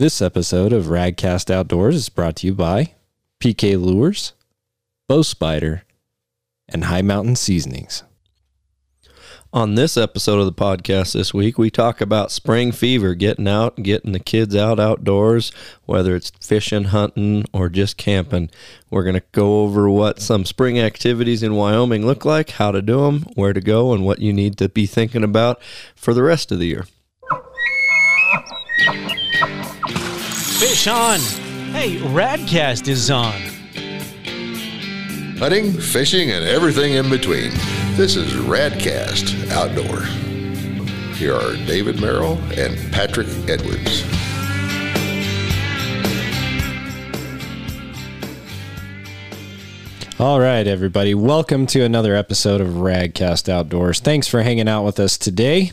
This episode of Radcast Outdoors is brought to you by PK Lures, Bow Spider, and Hi Mountain Seasonings. On this episode of the podcast this week, we talk about spring fever, getting out, getting the kids out outdoors, whether it's fishing, hunting, or just camping. We're going to go over what some spring activities in Wyoming look like, how to do them, where to go, and what you need to be thinking about for the rest of the year. Fish on! Hey, Radcast is on. hunting, fishing, and everything in between. This is Radcast Outdoor. Here are David Merrill and Patrick Edwards. All right, everybody. Welcome to another episode of Radcast Outdoors. Thanks for hanging out with us today.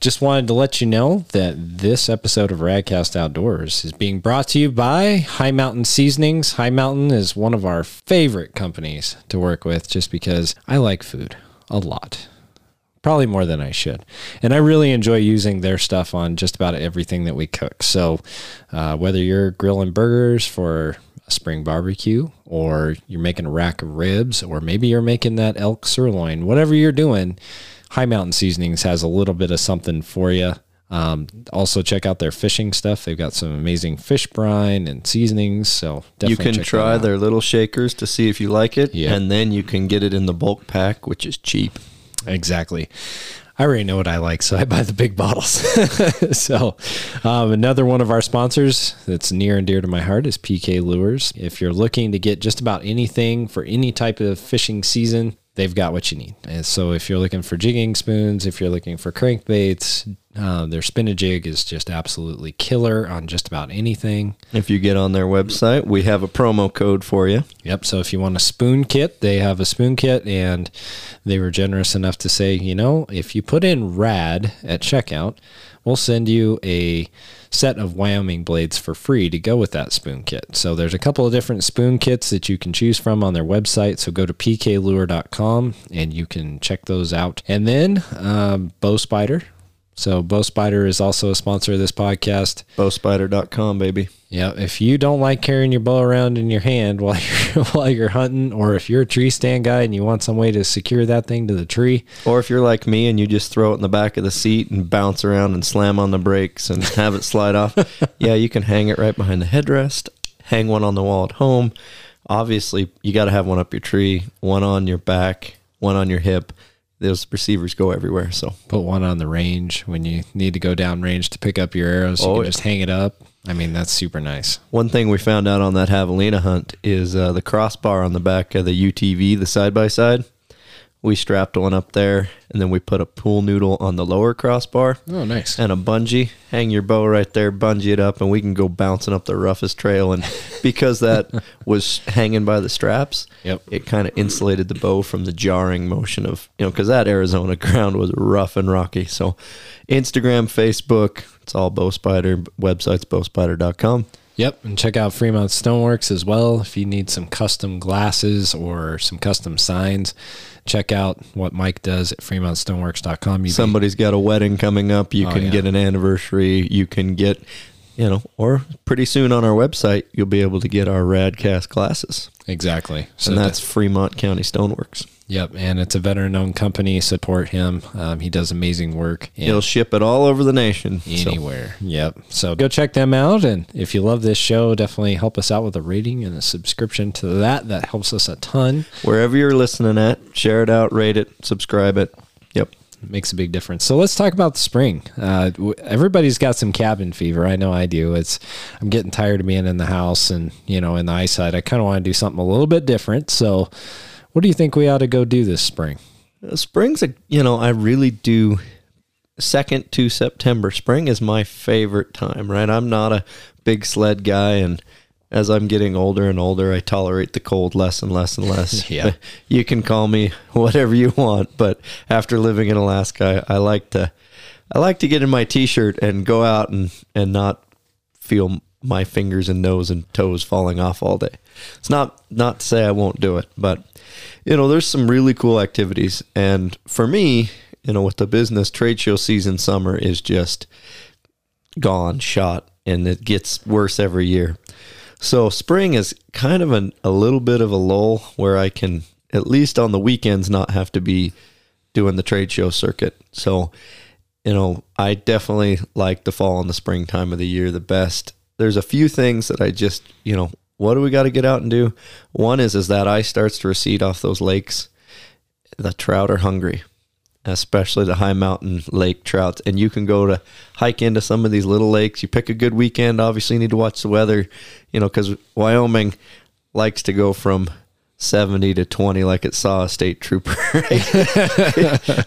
Just wanted to let you know that this episode of Radcast Outdoors is being brought to you by Hi Mountain Seasonings. Hi Mountain is one of our favorite companies to work with just because I like food a lot. Probably more than I should. And I really enjoy using their stuff on just about everything that we cook. So, uh, whether you're grilling burgers for a spring barbecue, or you're making a rack of ribs, or maybe you're making that elk sirloin, whatever you're doing, Hi Mountain Seasonings has a little bit of something for you. Um, also, check out their fishing stuff. They've got some amazing fish brine and seasonings. So definitely you can check try their little shakers to see if you like it, Yeah. and then you can get it in the bulk pack, which is cheap. Exactly. I already know what I like, so I buy the big bottles. so, um, another one of our sponsors that's near and dear to my heart is PK Lures. If you're looking to get just about anything for any type of fishing season, they've got what you need. And so, if you're looking for jigging spoons, if you're looking for crankbaits, uh, their spin a jig is just absolutely killer on just about anything. If you get on their website, we have a promo code for you. Yep. So if you want a spoon kit, they have a spoon kit, and they were generous enough to say, you know, if you put in RAD at checkout, we'll send you a set of Wyoming blades for free to go with that spoon kit. So there's a couple of different spoon kits that you can choose from on their website. So go to pklure.com and you can check those out. And then um, Bow Spider. So Bow Spider is also a sponsor of this podcast. Bowspider.com, baby. Yeah, if you don't like carrying your bow around in your hand while you're while you're hunting, or if you're a tree stand guy and you want some way to secure that thing to the tree, Or if you're like me and you just throw it in the back of the seat and bounce around and slam on the brakes and have it slide off, yeah, you can hang it right behind the headrest, hang one on the wall at home. Obviously, you got to have one up your tree, one on your back, one on your hip. Those receivers go everywhere. So, put one on the range when you need to go down range to pick up your arrows. You Oh, can yeah. just hang it up. I mean, that's super nice. one thing we found out on that javelina hunt is uh, the crossbar on the back of the UTV, the side by side. We strapped one up there, and then we put a pool noodle on the lower crossbar. Oh, nice. and a bungee. Hang your bow right there, bungee it up, and we can go bouncing up the roughest trail. And because that was hanging by the straps, Yep. it kind of insulated the bow from the jarring motion of you know because that Arizona ground was rough and rocky. So, Instagram, Facebook, it's all Bow Spider. Website's bowspider.com. Yep, and check out Fremont Stoneworks as well. If you need some custom glasses or some custom signs, check out what Mike does at fremontstoneworks.com. You'd be- Somebody's got a wedding coming up. You Oh, can yeah. get an anniversary. You can get, you know, or pretty soon on our website, you'll be able to get our Radcast glasses. Exactly. So and that's Fremont County Stoneworks. Yep, and it's a veteran-owned company. Support him. Um, he does amazing work. He'll ship it all over the nation. So, anywhere. Yep. So go check them out, and if you love this show, definitely help us out with a rating and a subscription to that. That helps us a ton. wherever you're listening at, share it out, rate it, subscribe it. Makes a big difference. So let's talk about the spring. Uh, everybody's got some cabin fever. I know I do. It's I'm getting tired of being in the house and you know in the eyesight. I kind of want to do something a little bit different. So, what do you think we ought to go do this spring? Uh, Spring's a, you know, I really do. Second to September, spring is my favorite time, right? I'm not a big sled guy, and as I'm getting older and older, I tolerate the cold less and less and less. Yeah. you can call me whatever you want, but after living in Alaska, I, I like to, I like to get in my t-shirt and go out and and not feel my fingers and nose and toes falling off all day. It's not not to say I won't do it, but you know, there's some really cool activities, and for me, you know, with the business trade show season, summer is just gone, shot, and it gets worse every year. So spring is kind of an, a little bit of a lull where I can at least on the weekends not have to be doing the trade show circuit. So, you know, I definitely like the fall and the spring time of the year the best. There's a few things that I just, you know, what do we got to get out and do? One is as that ice starts to recede off those lakes, the trout are hungry, especially the high mountain lake trout. And you can go to hike into some of these little lakes. You pick a good weekend. Obviously, you need to watch the weather, you know, because Wyoming likes to go from 70 to 20 like it saw a state trooper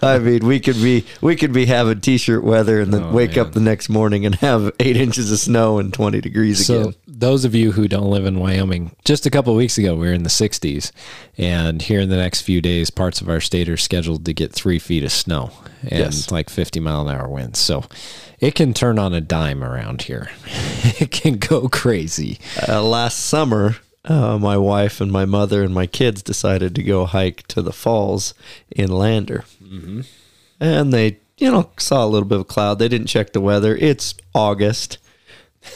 i mean we could be we could be having t-shirt weather and then Oh, wake man. up the next morning and have eight inches of snow and 20 degrees So again those of you who don't live in Wyoming, just a couple weeks ago we were in the 60s, and here in the next few days, parts of our state are scheduled to get three feet of snow and Yes. like 50 mile an hour winds. So it can turn on a dime around here. it can go crazy. uh, last summer uh, my wife and my mother and my kids decided to go hike to the falls in lander. And they you know saw a little bit of cloud. They didn't check the weather. It's august.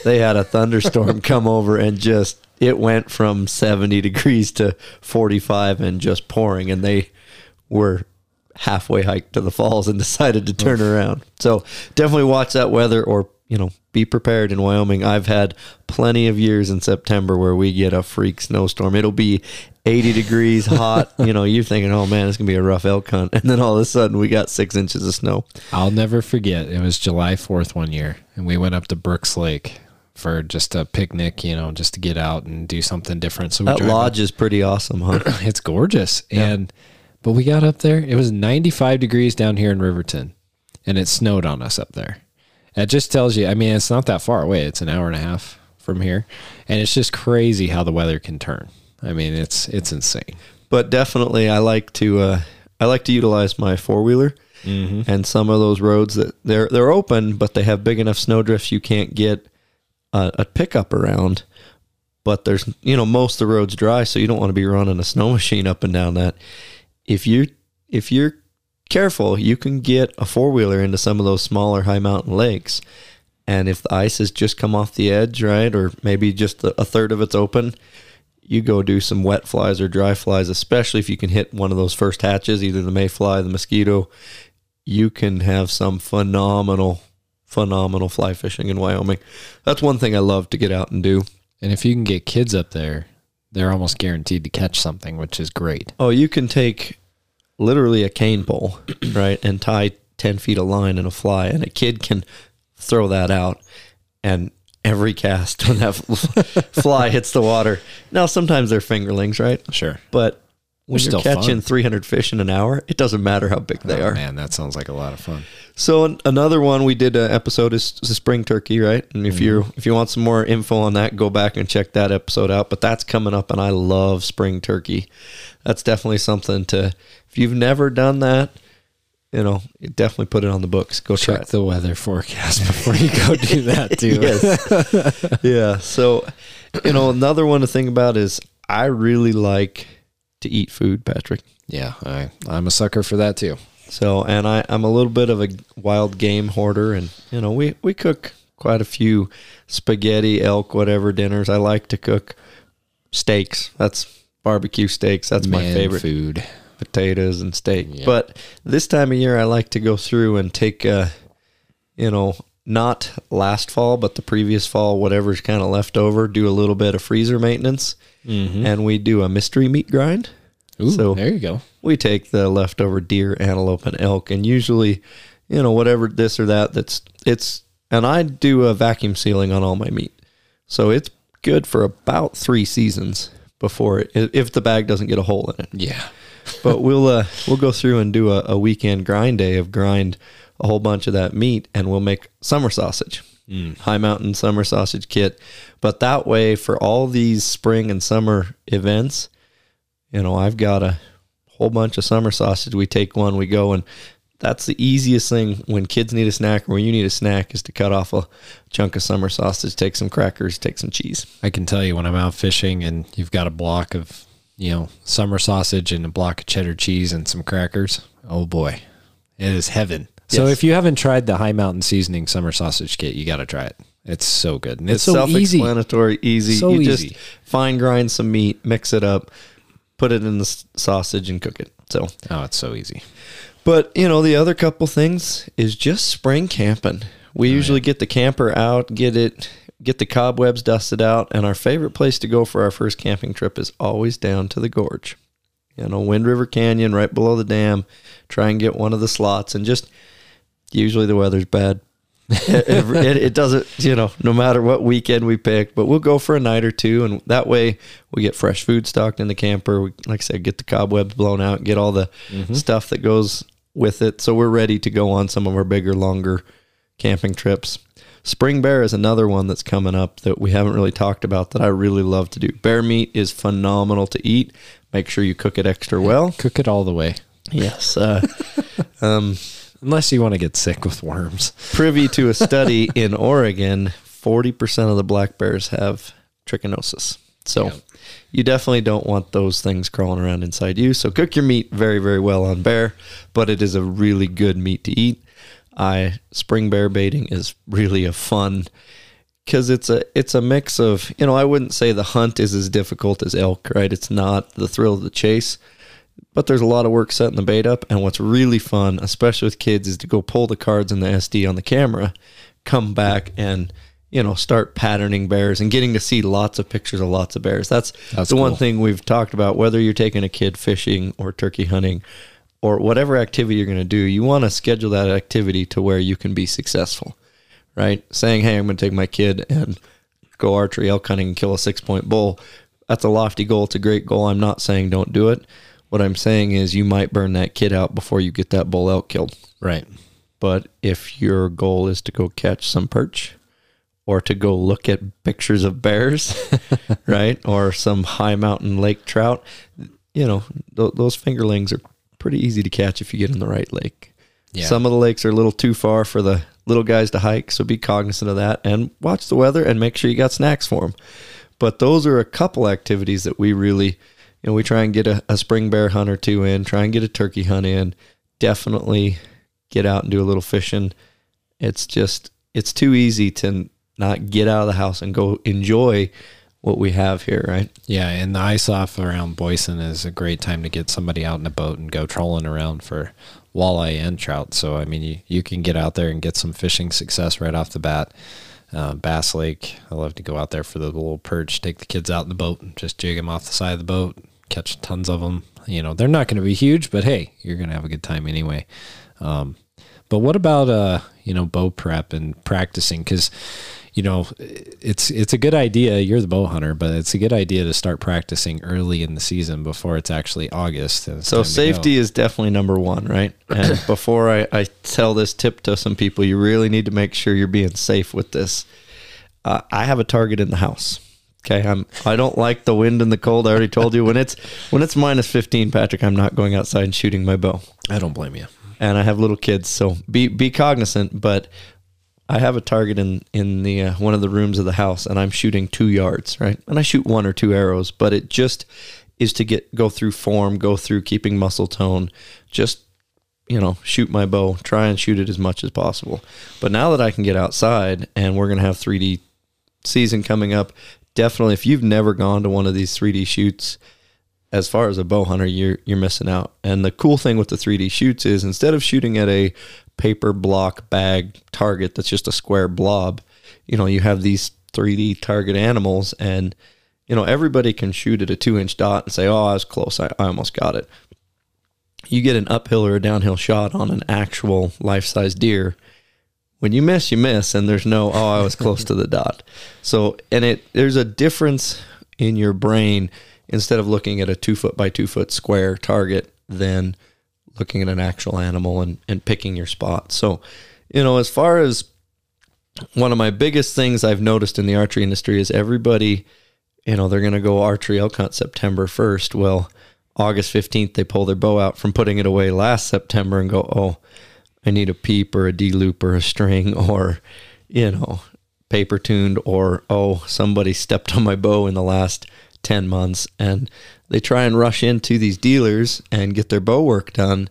They had a thunderstorm come over and just it went from 70 degrees to 45 and just pouring. And they were halfway hiked to the falls and decided to turn around. So definitely watch that weather or you know be prepared in wyoming i've had plenty of years in september where we get a freak snowstorm it'll be 80 degrees hot you know you're thinking oh man it's gonna be a rough elk hunt and then all of a sudden we got six inches of snow I'll never forget. It was July 4th one year, and we went up to Brooks Lake for just a picnic, you know, just to get out and do something different. So that drive up- lodge is pretty awesome huh it's gorgeous. And but we got up there. It was 95 degrees down here in Riverton, and it snowed on us up there. It just tells you. I mean, it's not that far away. It's an hour and a half from here, and it's just crazy how the weather can turn. I mean, it's it's insane. but definitely I like to uh, I like to utilize my four wheeler and some of those roads that they're they're open, but they have big enough snowdrifts you can't get a, a pickup around. But there's you know most of the roads dry, so you don't want to be running a snow machine up and down that. If you if you're careful, you can get a four wheeler into some of those smaller high mountain lakes. And if the ice has just come off the edge, right, or maybe just a, third of it's open, you go do some wet flies or dry flies, especially if you can hit one of those first hatches, either the mayfly, the mosquito, you can have some phenomenal, phenomenal fly fishing in Wyoming. That's one thing I love to get out and do. And if you can get kids up there, they're almost guaranteed to catch something, which is great. Oh, you can take literally a cane pole, right, and tie 10 feet of line and a fly, and a kid can throw that out. And every cast when that fly hits the water. Now, sometimes they're fingerlings, right? Sure. But when you're still catching fun. 300 fish in an hour, it doesn't matter how big they Oh, are. man, that sounds like a lot of fun. So an- another one we did an episode is the spring turkey, right? And if you mm-hmm. if you want some more info on that, go back and check that episode out. But that's coming up, and I love spring turkey. That's definitely something to. If you've never done that, you know, definitely put it on the books. Go Check the weather forecast before you go do that too. Yes. yeah. So, you know, another one to think about is I really like to eat food, Patrick. Yeah, I, I'm a sucker for that too. So, and I, I'm a little bit of a wild game hoarder, and you know, we we cook quite a few spaghetti, elk, whatever dinners. I like to cook steaks. That's barbecue steaks. That's my favorite. food. Potatoes and steak. Yeah. But this time of year, I like to go through and take, uh, you know, not last fall, but the previous fall, whatever's kind of left over. Do a little bit of freezer maintenance, and we do a mystery meat grind. Ooh, So- there you go. we take the leftover deer, antelope, and elk, and usually, you know, whatever this or that. That's it's, and I do a vacuum sealing on all my meat, so it's good for about three seasons before it, if the bag doesn't get a hole in it. Yeah. But we'll uh, we'll go through and do a, a weekend grind day of grind a whole bunch of that meat, and we'll make summer sausage. Mm. Hi Mountain Summer Sausage Kit. But that way, for all these spring and summer events, you know, I've got a whole bunch of summer sausage. We take one, we go, and that's the easiest thing when kids need a snack or when you need a snack is to cut off a chunk of summer sausage, take some crackers, take some cheese. I can tell you when I'm out fishing and you've got a block of, you know, summer sausage and a block of cheddar cheese and some crackers. Oh boy, it is heaven. So Yes. if you haven't tried the Hi Mountain Seasoning Summer Sausage Kit, you got to try it. It's so good. And it's, so easy. self-explanatory, easy. So you easy. just fine grind some meat, mix it up, put it in the sausage, and cook it. So, Oh, it's so easy. but you know, the other couple things is just spring camping. Oh, We usually get the camper out, get it, get the cobwebs dusted out, and our favorite place to go for our first camping trip is always down to the gorge. You know, Wind River Canyon, right below the dam. Try and get one of the slots, and just usually the weather's bad. it, it, it doesn't, you know, no matter what weekend we pick, but we'll go for a night or two, and that way we get fresh food stocked in the camper. We, like I said, get the cobwebs blown out, get all the stuff that goes with it, so we're ready to go on some of our bigger, longer camping trips. Spring bear is another one that's coming up that we haven't really talked about that I really love to do. Bear meat is phenomenal to eat. Make sure you cook it extra well. Cook it all the way. Yes. Uh, um, Unless you want to get sick with worms. privy to a study in Oregon, 40% of the black bears have trichinosis. So you definitely don't want those things crawling around inside you. So cook your meat very, very well on bear, but it is a really good meat to eat. I spring bear baiting is really a fun because it's a it's a mix of you know I wouldn't say the hunt is as difficult as elk right it's not the thrill of the chase but there's a lot of work setting the bait up and what's really fun especially with kids is to go pull the cards in the SD on the camera come back and you know start patterning bears and getting to see lots of pictures of lots of bears that's, That's the one thing we've talked about whether you're taking a kid fishing or turkey hunting or whatever activity you're going to do you want to schedule that activity to where you can be successful right? Saying, hey, I'm going to take my kid and go archery elk hunting and kill a six point bull. That's a lofty goal. It's a great goal. I'm not saying don't do it. What I'm saying is you might burn that kid out before you get that bull elk killed. Right. But if your goal is to go catch some perch or to go look at pictures of bears, right? Or some high mountain lake trout, you know, th- those fingerlings are pretty easy to catch if you get in the right lake. Yeah. Some of the lakes are a little too far for the little guys to hike, so be cognizant of that and watch the weather and make sure you got snacks for them. But those are a couple activities that we really, know, we try and get a, a spring bear hunt or two in, try and get a turkey hunt in, definitely get out and do a little fishing. It's just, it's too easy to not get out of the house and go enjoy what we have here, right? Yeah, and the ice off around Boysen is a great time to get somebody out in a boat and go trolling around for walleye and trout. So I mean, you, you can get out there and get some fishing success right off the bat. Uh, Bass Lake, I love to go out there for the little perch. Take the kids out in the boat and just jig them off the side of the boat. Catch tons of them. You know, they're not going to be huge, but hey, you're going to have a good time anyway. Um, but what about uh, you know, bow prep and practicing? Because you know, it's it's a good idea. You're the bow hunter, but it's a good idea to start practicing early in the season before it's actually August. it's So time to go. safety is definitely number one, right? And before I, I tell this tip to some people, you really need to make sure you're being safe with this. Uh, I have a target in the house. Okay, I'm. I don't like the wind and the cold. I already told you when it's when it's minus fifteen, Patrick. I'm not going outside and shooting my bow. I don't blame you. And I have little kids, so be be cognizant. But I have a target in in the uh, one of the rooms of the house, and I'm shooting two yards, right? And I shoot one or two arrows, but it just is to get go through form, go through keeping muscle tone, just you know, shoot my bow, try and shoot it as much as possible. But now that I can get outside, and we're gonna have 3D season coming up, definitely if you've never gone to one of these 3D shoots, as far as a bow hunter, you're you're missing out. And the cool thing with the 3D shoots is instead of shooting at a paper block bag target that's just a square blob, you know, you have these 3D target animals and you know, everybody can shoot at a two inch dot and say, Oh, I was close, I, I almost got it. You get an uphill or a downhill shot on an actual life size deer. When you miss, you miss, and there's no, oh, I was close to the dot. So, and it, there's a difference in your brain instead of looking at a two foot by two foot square target than looking at an actual animal and, and picking your spot. So, you know, as far as one of my biggest things I've noticed in the archery industry is everybody, you know, they're going to go archery elk hunt September 1st. Well, August 15th, they pull their bow out from putting it away last September and go, oh, I need a peep or a D loop or a string or, you know, paper tuned or, oh, somebody stepped on my bow in the last 10 months. And they try and rush into these dealers and get their bow work done.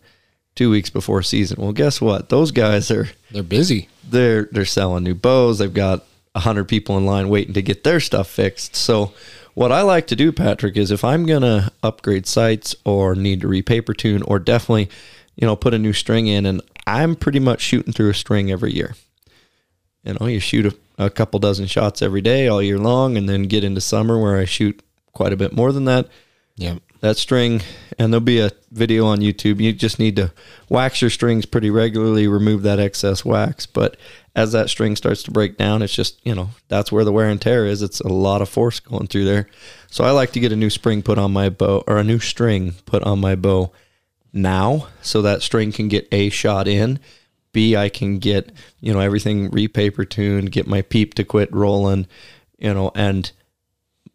two weeks before season. Well, guess what? Those guys are They're busy. they're they're selling new bows. They've got a hundred people in line waiting to get their stuff fixed. So what I like to do, Patrick, is if I'm gonna upgrade sights or need to repaper tune or definitely, you know, put a new string in, and I'm pretty much shooting through a string every year. You know, you shoot a, a couple dozen shots every day all year long, and then get into summer where I shoot quite a bit more than that Yeah. that string and there'll be a video on YouTube. You just need to wax your strings pretty regularly, remove that excess wax. But as that string starts to break down, it's just, you know, that's where the wear and tear is. It's a lot of force going through there. So I like to get a new spring put on my bow or a new string put on my bow now so that string can get A shot in. B, I can get, you know, everything repaper tuned, get my peep to quit rolling, you know, and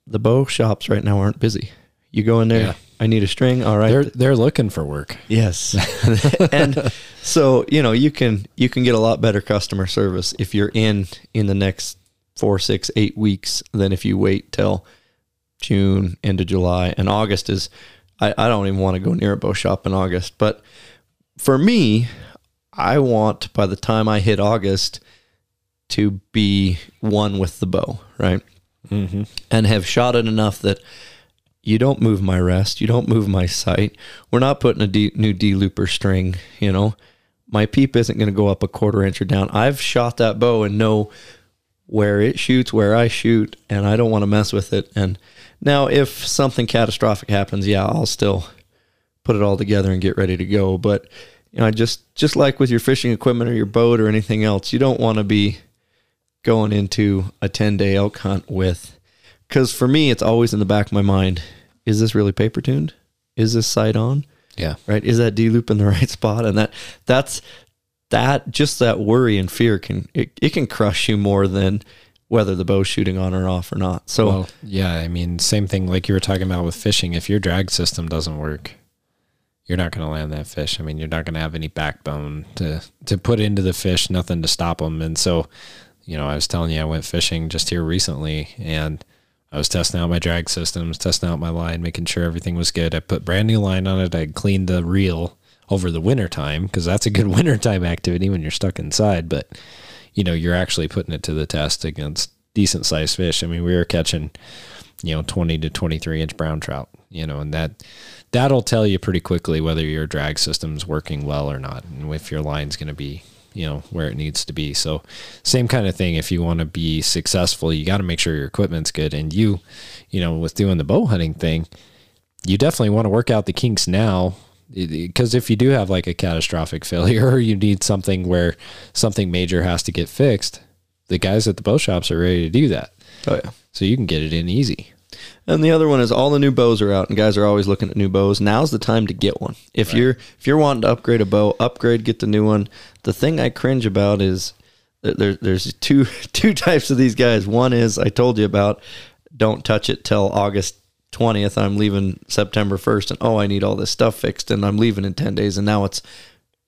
the bow shops right now aren't busy. You go in there, Yeah. I need a string. All right. They're they're looking for work. yes. and so, you know, you can you can get a lot better customer service if you're in in the next four, six, eight weeks than if you wait till June end of July. And August is I, I don't even want to go near a bow shop in August. But for me, I want by the time I hit August to be one with the bow, right? Mm-hmm. and have shot it enough that you don't move my rest, you don't move my sight. We're not putting a D, new D looper string, you know. My peep isn't going to go up a quarter inch or down. I've shot that bow and know where it shoots, where I shoot, and I don't want to mess with it. And now, if something catastrophic happens, yeah, I'll still put it all together and get ready to go. But you know, just just like with your fishing equipment or your boat or anything else, you don't want to be going into a 10 day elk hunt with because for me it's always in the back of my mind is this really paper tuned is this sight on Yeah. right is that d loop in the right spot and that that's that just that worry and fear can it, it can crush you more than whether the bow's shooting on or off or not so Well, yeah, I mean, same thing like you were talking about with fishing. If your drag system doesn't work, you're not going to land that fish. I mean, you're not going to have any backbone to to put into the fish, nothing to stop them. And so, you know, I was telling you, I went fishing just here recently, and I was testing out my drag systems, testing out my line, making sure everything was good. I put brand new line on it. I cleaned the reel over the winter time because that's a good wintertime activity when you're stuck inside. But you know, you're actually putting it to the test against decent sized fish. I mean, we were catching, you know, 20 to 23 inch brown trout, you know, and that, that'll tell you pretty quickly whether your drag system's working well or not and if your line's going to be, you know, where it needs to be. So same kind of thing. If you want to be successful, you got to make sure your equipment's good. And you, you know, with doing the bow hunting thing, you definitely want to work out the kinks now because if you do have like a catastrophic failure or you need something where something major has to get fixed, the guys at the bow shops are ready to do that. oh yeah So you can get it in easy. And the other one is all the new bows are out, and guys are always looking at new bows. Now's the time to get one. If you're if you're wanting to upgrade a bow, upgrade, get the new one. The thing I cringe about is there, there's two two types of these guys. One is I told you about, don't touch it till August twentieth. I'm leaving September first, and oh, I need all this stuff fixed, and I'm leaving in ten days, and now it's,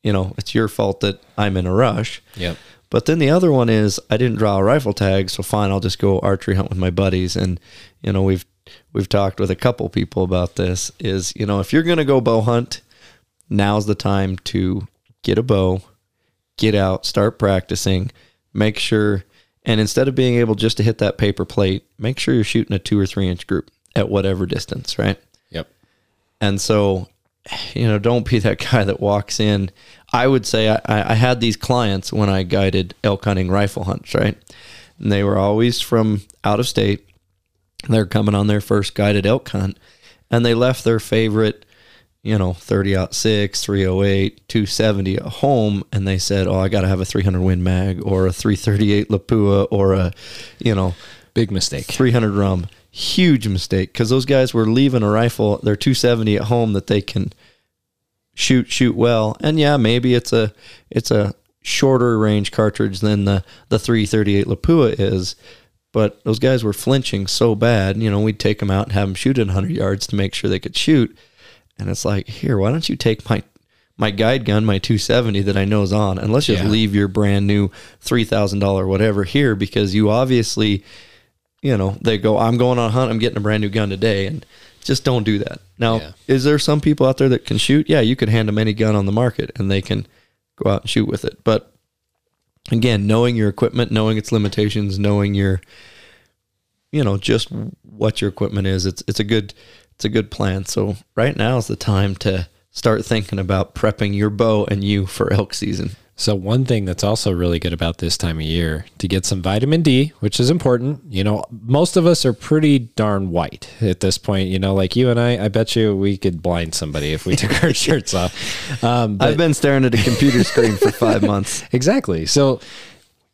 you know, it's your fault that I'm in a rush. Yep. But then the other one is I didn't draw a rifle tag, so fine, I'll just go archery hunt with my buddies. And you know, we've we've talked with a couple people about this. Is you know, if you're gonna go bow hunt, now's the time to get a bow, get out, start practicing, make sure, and instead of being able just to hit that paper plate, make sure you're shooting a two or three inch group at whatever distance, right? Yep. And so, you know, don't be that guy that walks in. I would say I, I had these clients when I guided elk hunting rifle hunts, right? And they were always from out of state. They're coming on their first guided elk hunt, and they left their favorite, you know, 30 out six, 308, 270 at home, and they said, "Oh, I got to have a 300 Win Mag or a 338 Lapua or a, you know, Big mistake. 300 rum. Huge mistake because those guys were leaving a rifle, their 270 at home that they can shoot shoot well. And yeah, maybe it's a it's a shorter range cartridge than the the 338 Lapua is, but those guys were flinching so bad. You know, we'd take them out and have them shoot at 100 yards to make sure they could shoot. And it's like, here, why don't you take my my guide gun, my 270 that I know is on, and let's just Yeah. leave your brand new three thousand dollar whatever here because you obviously, you know, they go, I'm going on a hunt, I'm getting a brand new gun today, and just don't do that. Now, Yeah. is there some people out there that can shoot? Yeah, you could hand them any gun on the market and they can go out and shoot with it. But again, knowing your equipment, knowing its limitations, knowing your you know, just what your equipment is, it's it's a good it's a good plan. So right now is the time to start thinking about prepping your bow and you for elk season. So one thing that's also really good about this time of year to get some vitamin D, which is important. You know, most of us are pretty darn white at this point. You know, like you and I, I bet you we could blind somebody if we took our shirts off. Um, but I've been staring at a computer screen for five months. exactly. So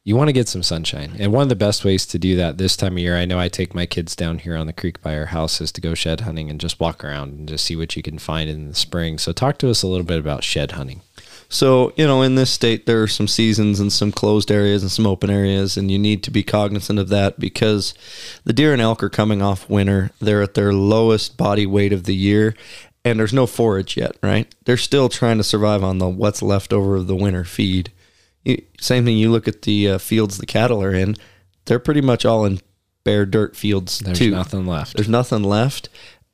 you want to get some sunshine. And one of the best ways to do that this time of year, I know I take my kids down here on the creek by our house is to go shed hunting and just walk around and just see what you can find in the spring. So talk to us a little bit about shed hunting. So, you know, in this state, there are some seasons and some closed areas and some open areas, and you need to be cognizant of that because the deer and elk are coming off winter. They're at their lowest body weight of the year, and there's no forage yet, right? They're still trying to survive on the what's left over of the winter feed. You- Same thing, you look at the uh, fields the cattle are in, they're pretty much all in bare dirt fields, There's too. nothing left. There's nothing left,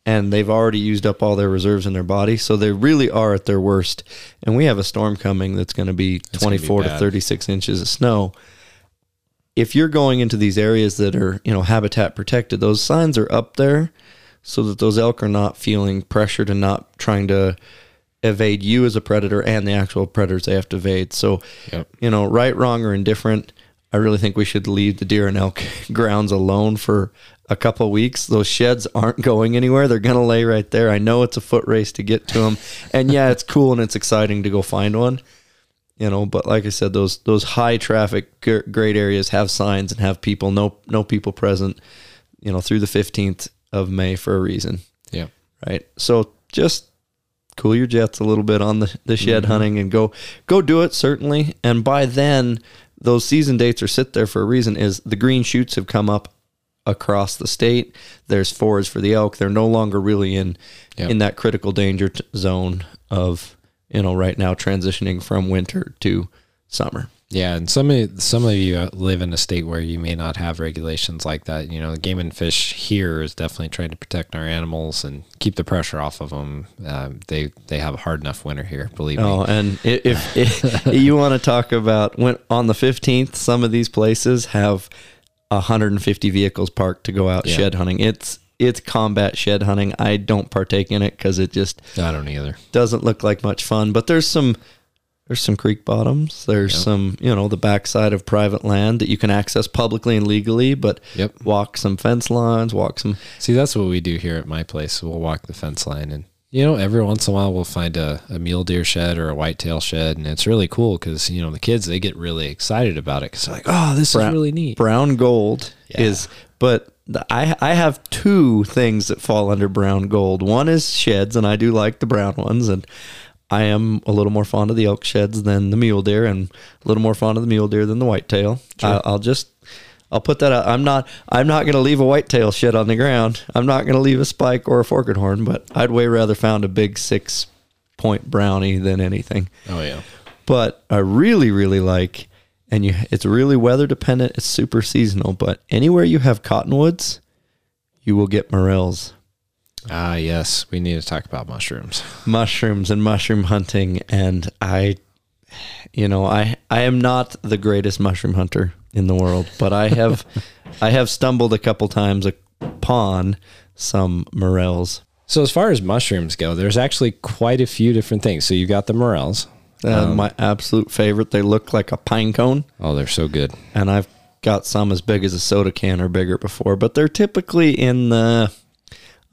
and they've already used up all their reserves in their body, so they really are at their worst. And we have a storm coming that's going to be gonna be 24 to 36 inches of snow. If you're going into these areas that are, you know, habitat protected, those signs are up there so that those elk are not feeling pressured and not trying to evade you as a predator and the actual predators they have to evade. So, Yep. you know, right, wrong, or indifferent, I really think we should leave the deer and elk grounds alone for a couple weeks. Those sheds aren't going anywhere. They're going to lay right there. I know it's a foot race to get to them. And yeah, it's cool and it's exciting to go find one. You know, but like I said, those those high traffic great areas have signs and have people no no people present. You know, through the fifteenth of May for a reason Yeah. right? So just cool your jets a little bit on the, the shed mm-hmm. hunting and go go do it certainly. And by then, those season dates are sit there for a reason. Is the green shoots have come up across the state? There's fours for the elk. They're no longer really in Yep. in that critical danger t- zone of you know right now transitioning from winter to summer. Yeah, and some of some of you uh, live in a state where you may not have regulations like that. You know, the Game and Fish here is definitely trying to protect our animals and keep the pressure off of them. Um, they they have a hard enough winter here, believe me. Oh, and i- if, if you want to talk about when on the 15th, some of these places have 150 vehicles parked to go out Yeah. shed hunting. It's it's combat shed hunting. I don't partake in it because it just I don't either. doesn't look like much fun. But there's some there's some creek bottoms. There's some you know the backside of private land that you can access publicly and legally. But Yep. walk some fence lines, walk some See, that's what we do here at my place. We'll walk the fence line, and you know, every once in a while we'll find a, a mule deer shed or a whitetail shed, and it's really cool because you know the kids they get really excited about it because they're like, "Oh, this Brown- is really neat." Brown gold Yeah. is, but the, I I have two things that fall under brown gold. One is sheds, and I do like the brown ones, and I am a little more fond of the elk sheds than the mule deer, and a little more fond of the mule deer than the whitetail. I, I'll just. I'll put that out. I'm not. I'm not going to leave a whitetail shed on the ground. I'm not going to leave a spike or a forked horn. But I'd way rather found a big six point brownie than anything Oh yeah, but I really really like and you it's really weather dependent it's super seasonal but anywhere you have cottonwoods you will get morels ah yes, we need to talk about mushrooms. mushrooms and mushroom hunting and I you know I I am not the greatest mushroom hunter in the world but I have I have stumbled a couple times upon some morels So as far as mushrooms go, there's actually quite a few different things. So you've got the morels. uh, my absolute favorite they look like a pine cone Oh, they're so good. and I've got some as big as a soda can or bigger before, but they're typically in the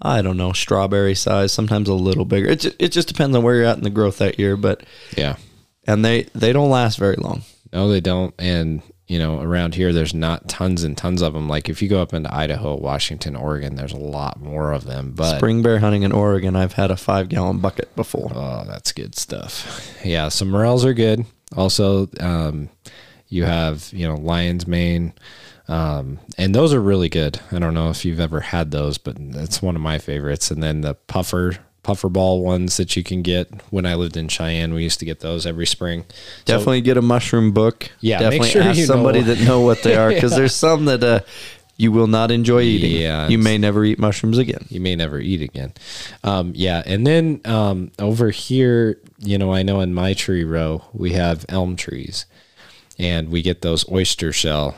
I don't know strawberry size, sometimes a little bigger. It ju- it just depends on where you're at in the growth that year, but Yeah. and they they don't last very long. No, they don't. And you know, around here, there's not tons and tons of them. Like if you go up into Idaho, Washington, Oregon, there's a lot more of them. But Spring bear hunting in Oregon, I've had a five gallon bucket before. Oh, that's good stuff. Yeah, some morels are good. Also, um, you have you know lion's mane, um, and those are really good. I don't know if you've ever had those, but it's one of my favorites. And then the puffer puffer ball ones that you can get. When I lived in Cheyenne, we used to get those every spring. So- Definitely get a mushroom book. Yeah, make definitely sure ask somebody know. that know what they are because there's some that uh, you will not enjoy eating. Yeah, you may never eat mushrooms again. you may never eat again. Um, yeah, and then um, over here, you know, I know in my tree row we have elm trees, and we get those oyster shell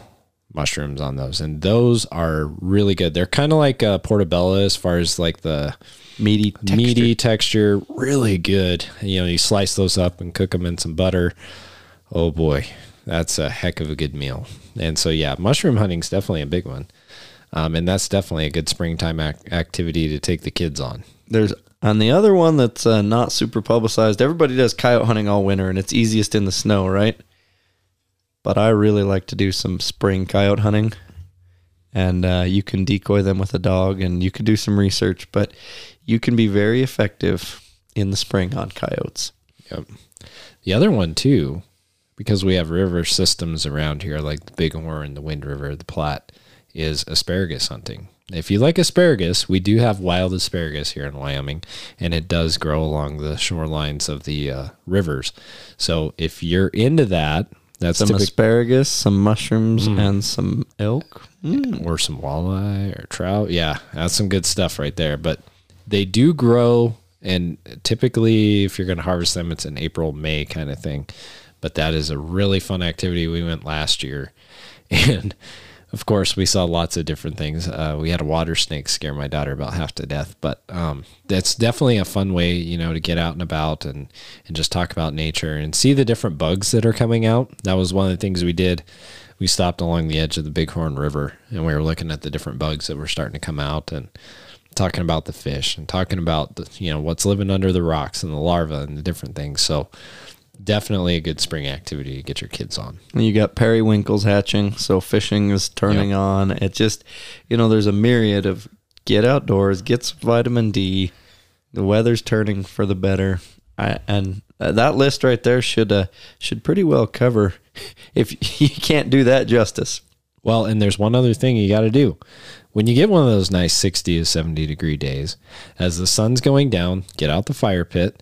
mushrooms on those, and those are really good. They're kind of like uh, portobello as far as like the Meaty, texture. meaty texture, really good. You know, you slice those up and cook them in some butter. Oh boy, that's a heck of a good meal. And so, yeah, mushroom hunting's definitely a big one. Um, and that's definitely a good springtime ac- activity to take the kids on. There's on the other one that's uh, not super publicized. Everybody does coyote hunting all winter, and it's easiest in the snow, right? But I really like to do some spring coyote hunting, and uh, you can decoy them with a dog, and you can do some research, but you can be very effective in the spring on coyotes. Yep. The other one too, because we have river systems around here like the Bighorn, the Wind River, the Platte, is asparagus hunting. If you like asparagus, we do have wild asparagus here in Wyoming, and it does grow along the shorelines of the uh, rivers. So if you're into that, that's Some asparagus, some mushrooms, mm. and some elk. Mm. or some walleye or trout. Yeah, that's some good stuff right there. But they do grow, and typically, if you're going to harvest them, it's an April, May kind of thing. But that is a really fun activity. We went last year, and of course, we saw lots of different things. Uh, we had a water snake scare my daughter about half to death, but um, that's definitely a fun way, you know, to get out and about and and just talk about nature and see the different bugs that are coming out. That was one of the things we did we stopped along the edge of the Bighorn River and we were looking at the different bugs that were starting to come out and talking about the fish and talking about the, you know what's living under the rocks and the larvae and the different things. So definitely a good spring activity to get your kids on. You got periwinkles hatching, so fishing is turning on. It just, you know, there's a myriad of get outdoors, get some vitamin D. The weather's turning for the better, I, and that list right there should uh, should pretty well cover. If you can't do that justice, Well, and there's one other thing you got to do. When you get one of those nice 60 to 70 degree days, as the sun's going down, get out the fire pit,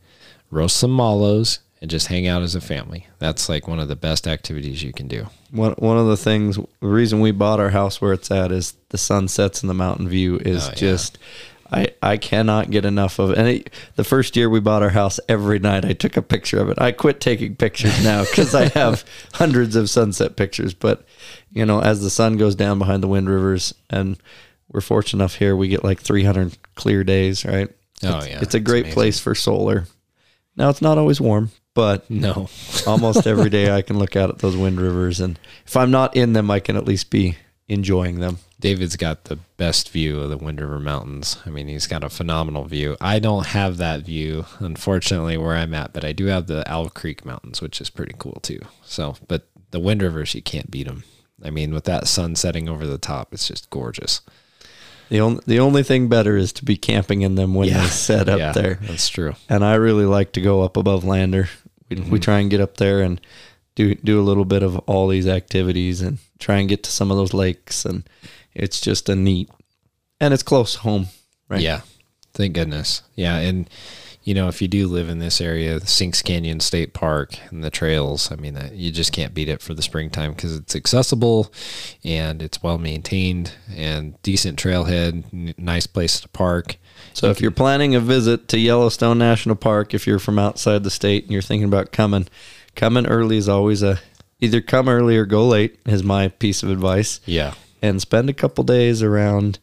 roast some mallows, and just hang out as a family. That's like one of the best activities you can do. one one of the things, the reason we bought our house where it's at is the sunsets and the mountain view is Oh, yeah. just. I, I cannot get enough of it. And it, the first year we bought our house, every night I took a picture of it. I quit taking pictures now because I have hundreds of sunset pictures. But, you know, as the sun goes down behind the wind rivers, and we're fortunate enough here, we get like 300 clear days, right? Oh, It's- yeah. It's a great place for solar. Now, it's not always warm, but No. almost every day I can look out at those wind rivers. And if I'm not in them, I can at least be enjoying them. David's got the best view of the Wind River Mountains. I mean, he's got a phenomenal view. I don't have that view, unfortunately, where I'm at, but I do have the Owl Creek Mountains, which is pretty cool too. So, but the Wind Rivers, you can't beat them. I mean, with that sun setting over the top, it's just gorgeous. The only the only thing better is to be camping in them when they set up yeah, there. That's true. And I really like to go up above Lander. We, we mm-hmm. try and get up there and do do a little bit of all these activities and try and get to some of those lakes. And it's just a neat and it's close home. Right. Yeah. Thank goodness. Yeah. And, you know, if you do live in this area, the Sinks Canyon State Park and the trails, I mean, uh, you just can't beat it for the springtime because it's accessible and it's well maintained and decent trailhead, n- nice place to park. So if you're planning a visit to Yellowstone National Park, if you're from outside the state and you're thinking about coming, coming early is always a either come early or go late is my piece of advice. Yeah. And spend a couple days around.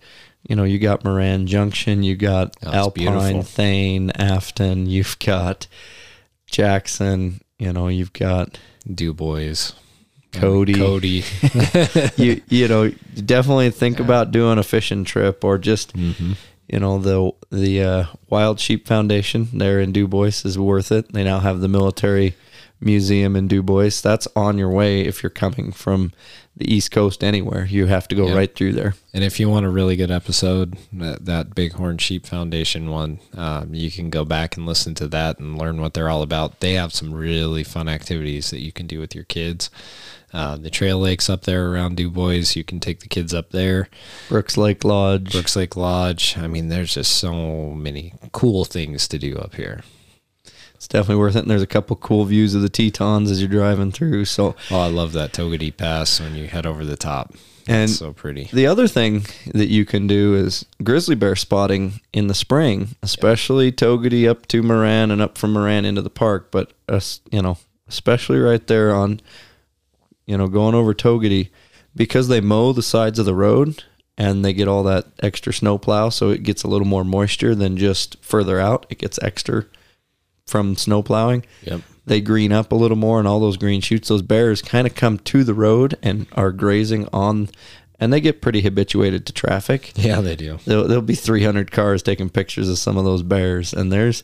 You know, you got Moran Junction, you got Oh, Alpine, beautiful. Thayne, Afton, you've got Jackson. You know, you've got Dubois, Cody. Cody. you you know definitely think about doing a fishing trip or just Mm-hmm. you know the the uh, Wild Sheep Foundation there in Dubois is worth it. They now have the military museum in Dubois. That's on your way if you're coming from the East Coast anywhere. You have to go Yeah. right through there. And if you want a really good episode, that, that Bighorn Sheep Foundation one, um, you can go back and listen to that and learn what they're all about. They have some really fun activities that you can do with your kids. Uh, the trail lakes up there around Dubois, you can take the kids up there. Brooks Lake Lodge. Brooks Lake Lodge. I mean, there's just so many cool things to do up here. It's definitely worth it. And there's a couple cool views of the Tetons as you're driving through. So Oh, I love that Togwotee Pass when you head over the top. And It's so pretty. The other thing that you can do is grizzly bear spotting in the spring, especially Togwotee up to Moran and up from Moran into the park. But us, you know, especially right there on, you know, going over Togwotee, because they mow the sides of the road and they get all that extra snow plow, so it gets a little more moisture than just further out. It gets extra from snow plowing Yep. they green up a little more and all those green shoots those bears kind of come to the road and are grazing on and they get pretty habituated to traffic Yeah, they do. there'll, there'll be 300 cars taking pictures of some of those bears and there's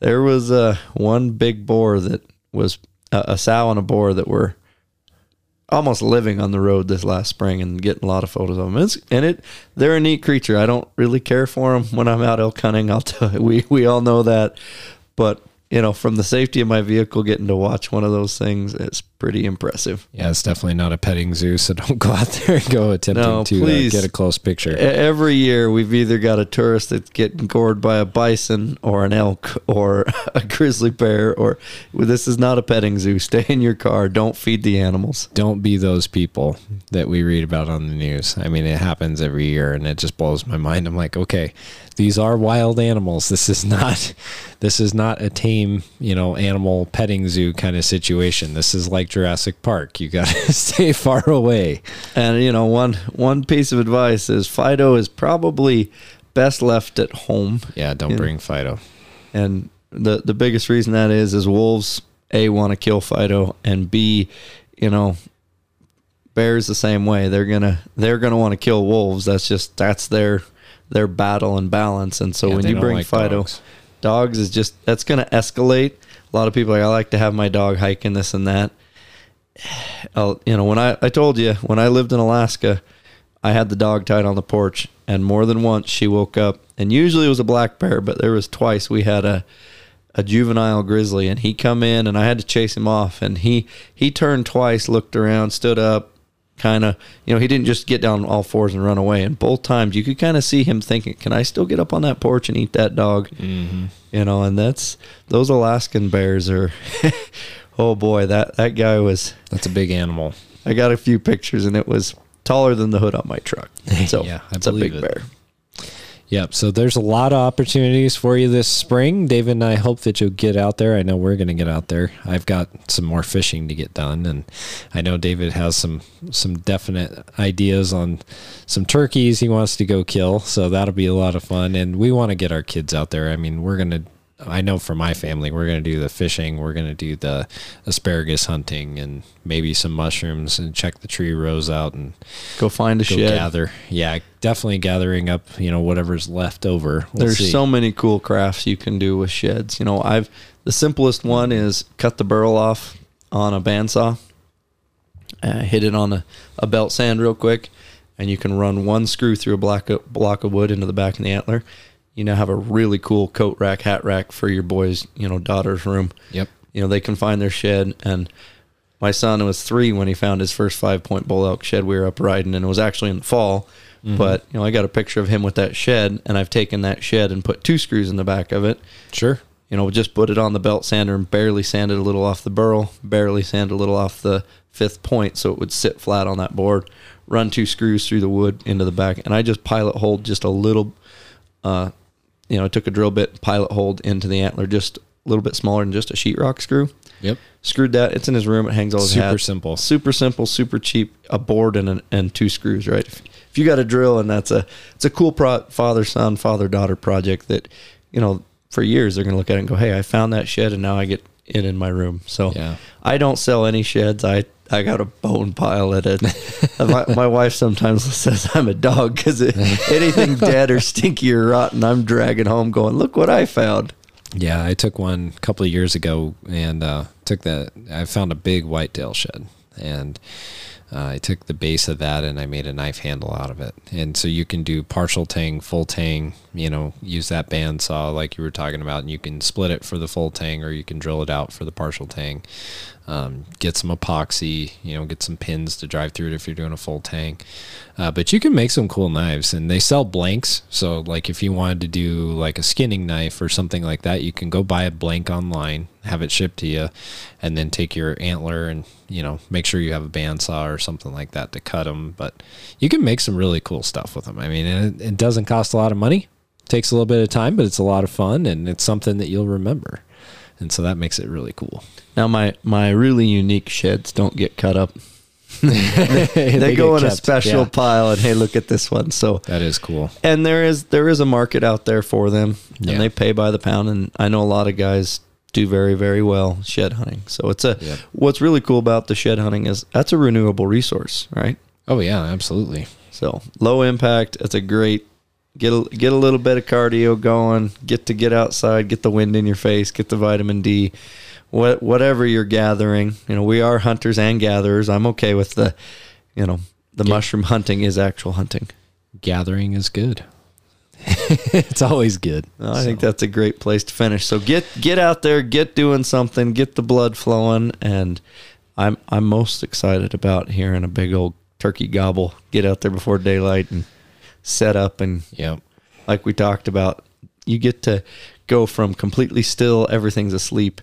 there was uh, one big boar that was a, a sow and a boar that were almost living on the road this last spring and getting a lot of photos of them. It's, and it they're a neat creature. I don't really care for them when I'm out elk hunting. I'll tell you, we we all know that, but you know, from the safety of my vehicle, getting to watch one of those things, it's pretty impressive. Yeah, it's definitely not a petting zoo, so don't go out there and go attempting No, to uh, get a close picture. Every year, we've either got a tourist that's getting gored by a bison or an elk or a grizzly bear, or this is not a petting zoo. Stay in your car. Don't feed the animals. Don't be those people that we read about on the news. I mean, it happens every year, and it just blows my mind. I'm like, okay, these are wild animals. This is not, this is not a tame, you know, animal petting zoo kind of situation. This is like Jurassic Park. You got to stay far away. And you know, one one piece of advice is Fido is probably best left at home. Yeah, don't bring Fido. And the the biggest reason that is is wolves a want to kill Fido and b you know bears the same way they're gonna they're gonna want to kill wolves that's just that's their their battle and balance and so Yeah, when you bring like Fido dogs. dogs is just that's gonna escalate a lot of people are like I like to have my dog hiking this and that I'll, you know when I I told you when I lived in Alaska I had the dog tied on the porch, and more than once she woke up, and usually it was a black bear, but there was twice we had a a juvenile grizzly, and he come in, and I had to chase him off, and he he turned twice, looked around, stood up, kind of, you know, he didn't just get down all fours and run away, and both times you could kind of see him thinking, can I still get up on that porch and eat that dog, mm-hmm. you know, and that's those Alaskan bears are. Oh boy, that that guy was That's a big animal. I got a few pictures and it was taller than the hood on my truck. So Yeah, I it's a big it. bear. Yep. So there's a lot of opportunities for you this spring. David and I hope that you'll get out there. I know we're going to get out there. I've got some more fishing to get done, and I know David has some some definite ideas on some turkeys he wants to go kill. So that'll be a lot of fun, and we want to get our kids out there. I mean, we're going to. I know for my family, we're going to do the fishing, we're going to do the asparagus hunting, and maybe some mushrooms, and check the tree rows out, and Go find a go shed. gather. Yeah, definitely gathering up, you know, whatever's left over. We'll There's see. so many cool crafts you can do with sheds. You know, I've the simplest one is cut the burl off on a bandsaw, uh, hit it on a, a belt sand real quick, and you can run one screw through a block of, block of wood into the back of the antler. You now have a really cool coat rack, hat rack for your boys, you know, daughter's room. Yep. you know they can find their shed and my son was three when he found his first five point bull elk shed we were up riding and it was actually in the fall but you know i got a picture of him with that shed and i've taken that shed and put two screws in the back of it Sure. you know just put it on the belt sander and barely sanded a little off the burl barely sanded a little off the fifth point so it would sit flat on that board run two screws through the wood into the back and i just pilot hold just a little uh you know i took a drill bit pilot hold into the antler just a little bit smaller than just a sheetrock screw Yep. screwed that. It's in his room. It hangs all his Super hats. simple. super simple, super cheap. A board and an, and two screws. Right. If, if you got a drill and that's a it's a cool pro, father son father daughter project that you know for years they're gonna look at it and go, hey, I found that shed and now I get it in my room. So Yeah. I don't sell any sheds. I I got a bone pile at it. my, my wife sometimes says I'm a dog because anything dead or stinky or rotten, I'm dragging home, going, look what I found. Yeah, I took one a couple of years ago and uh, took that. I found a big whitetail shed, and uh, I took the base of that and I made a knife handle out of it. And so you can do partial tang, full tang. You know, use that bandsaw like you were talking about, and you can split it for the full tang, or you can drill it out for the partial tang. Um, get some epoxy, you know, get some pins to drive through it if you're doing a full tang. Uh, but you can make some cool knives, and they sell blanks. So, like, if you wanted to do like a skinning knife or something like that, you can go buy a blank online, have it shipped to you, and then take your antler and you know make sure you have a bandsaw or something like that to cut them. But you can make some really cool stuff with them. I mean, it, it doesn't cost a lot of money. takes a little bit of time, but it's a lot of fun, and it's something that you'll remember. And so that makes it really cool. Now my my really unique sheds don't get cut up. they, They, go in a special Yeah, pile and hey, look at this one. So that is cool. and there is there is a market out there for them Yeah. and they pay by the pound and I know a lot of guys do very very well shed hunting. So it's a Yep. what's really cool about the shed hunting is that's a renewable resource, right? Oh yeah, absolutely. So low impact. It's a great get a, get a little bit of cardio going. Get to get outside, get the wind in your face, get the vitamin D. What whatever you're gathering, you know, we are hunters and gatherers. I'm okay with the, you know, the Yeah. mushroom hunting is actual hunting. Gathering is good. it's always good. I think that's a great place to finish. So get get out there, get doing something, get the blood flowing, and I'm I'm most excited about hearing a big old turkey gobble. Get out there before daylight and set up and yeah. like we talked about, you get to go from completely still, everything's asleep,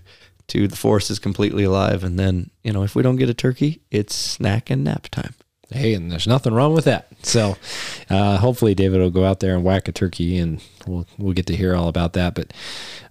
to the forest is completely alive. And then, you know, if we don't get a turkey, it's snack and nap time. Hey, and there's nothing wrong with that. So, uh, hopefully, David will go out there and whack a turkey, and we'll we'll get to hear all about that. But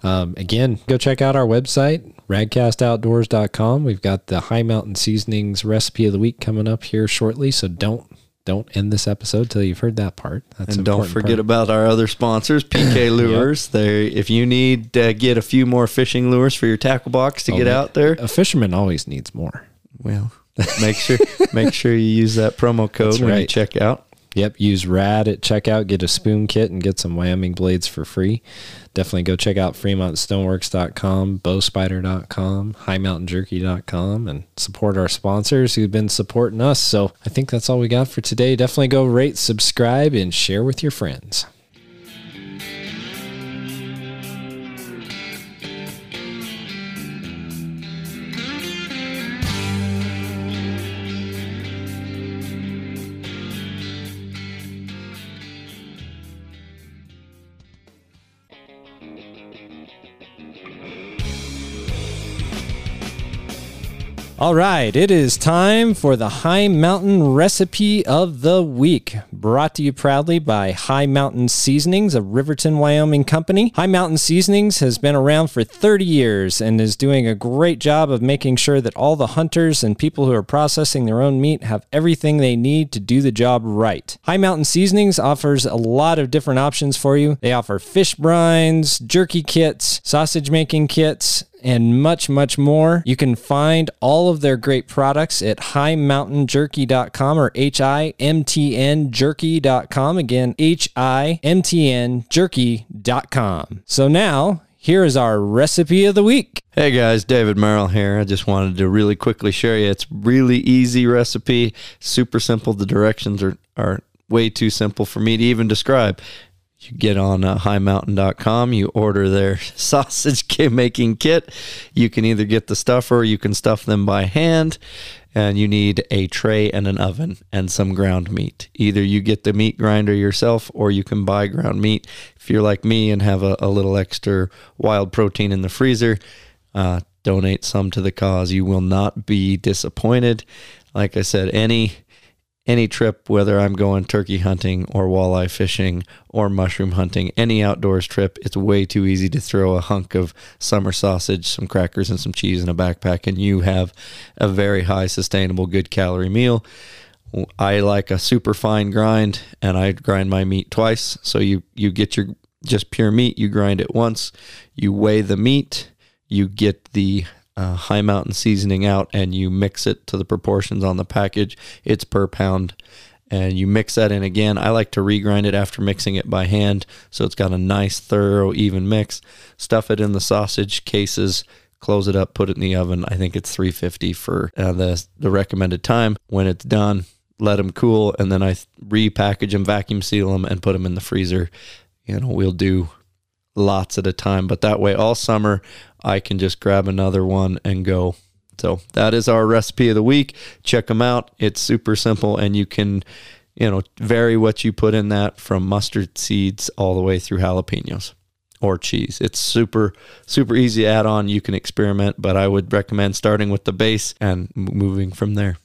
um, again, go check out our website, radcastoutdoors.com. We've got the Hi Mountain Seasonings recipe of the week coming up here shortly. So don't don't end this episode till you've heard that part. That's and don't forget part. about our other sponsors, PK Lures. They, if you need to get a few more fishing lures for your tackle box to Oh, get man. out there, A fisherman always needs more. well, make sure make sure you use that promo code That's when you check out. Yep, use RAD at checkout, get a spoon kit, and get some Wyoming blades for free. Definitely go check out FremontStoneworks.com, Bowspider.com, HighMountainJerky.com, and support our sponsors who've been supporting us. So I think that's all we got for today. Definitely go rate, subscribe, and share with your friends. All right, it is time for the Hi Mountain Recipe of the Week, brought to you proudly by Hi Mountain Seasonings, a Riverton, Wyoming company. Hi Mountain Seasonings has been around for 30 years and is doing a great job of making sure that all the hunters and people who are processing their own meat have everything they need to do the job right. Hi Mountain Seasonings offers a lot of different options for you. They offer fish brines, jerky kits, sausage making kits, and much, much more. You can find all of their great products at highmountainjerky.com or H-I-M-T-N jerky.com. Again, H-I-M-T-N jerky.com. So now, here is our recipe of the week. Hey guys, David Merrill here. I just wanted to really quickly share you. It's really easy recipe, super simple. The directions are, are way too simple for me to even describe. You get on uh, highmountain.com, you order their sausage making kit. You can either get the stuffer, or you can stuff them by hand. And you need a tray and an oven and some ground meat. Either you get the meat grinder yourself or you can buy ground meat. If you're like me and have a, a little extra wild protein in the freezer, uh, donate some to the cause. You will not be disappointed. Like I said, any any trip, whether I'm going turkey hunting or walleye fishing or mushroom hunting, any outdoors trip, it's way too easy to throw a hunk of summer sausage, some crackers, and some cheese in a backpack, and you have a very high sustainable, good calorie meal. I like a super fine grind, and I grind my meat twice. So you you get your just pure meat, you grind it once, you weigh the meat, you get the uh, Hi Mountain seasoning out, and you mix it to the proportions on the package. It's per pound, and you mix that in again. I like to regrind it after mixing it by hand, so it's got a nice, thorough, even mix. Stuff it in the sausage cases close it up, put it in the oven. I think it's 350 for uh, the the recommended time. When it's done, let them cool, and then I repackage them, vacuum seal them, and put them in the freezer. You know, we'll do lots at a time, but that way all summer I can just grab another one and go So that is our recipe of the week. Check them out. It's super simple, and you can, you know, vary what you put in that from mustard seeds all the way through jalapenos or cheese. It's super super easy add on. You can experiment, but I would recommend starting with the base and moving from there.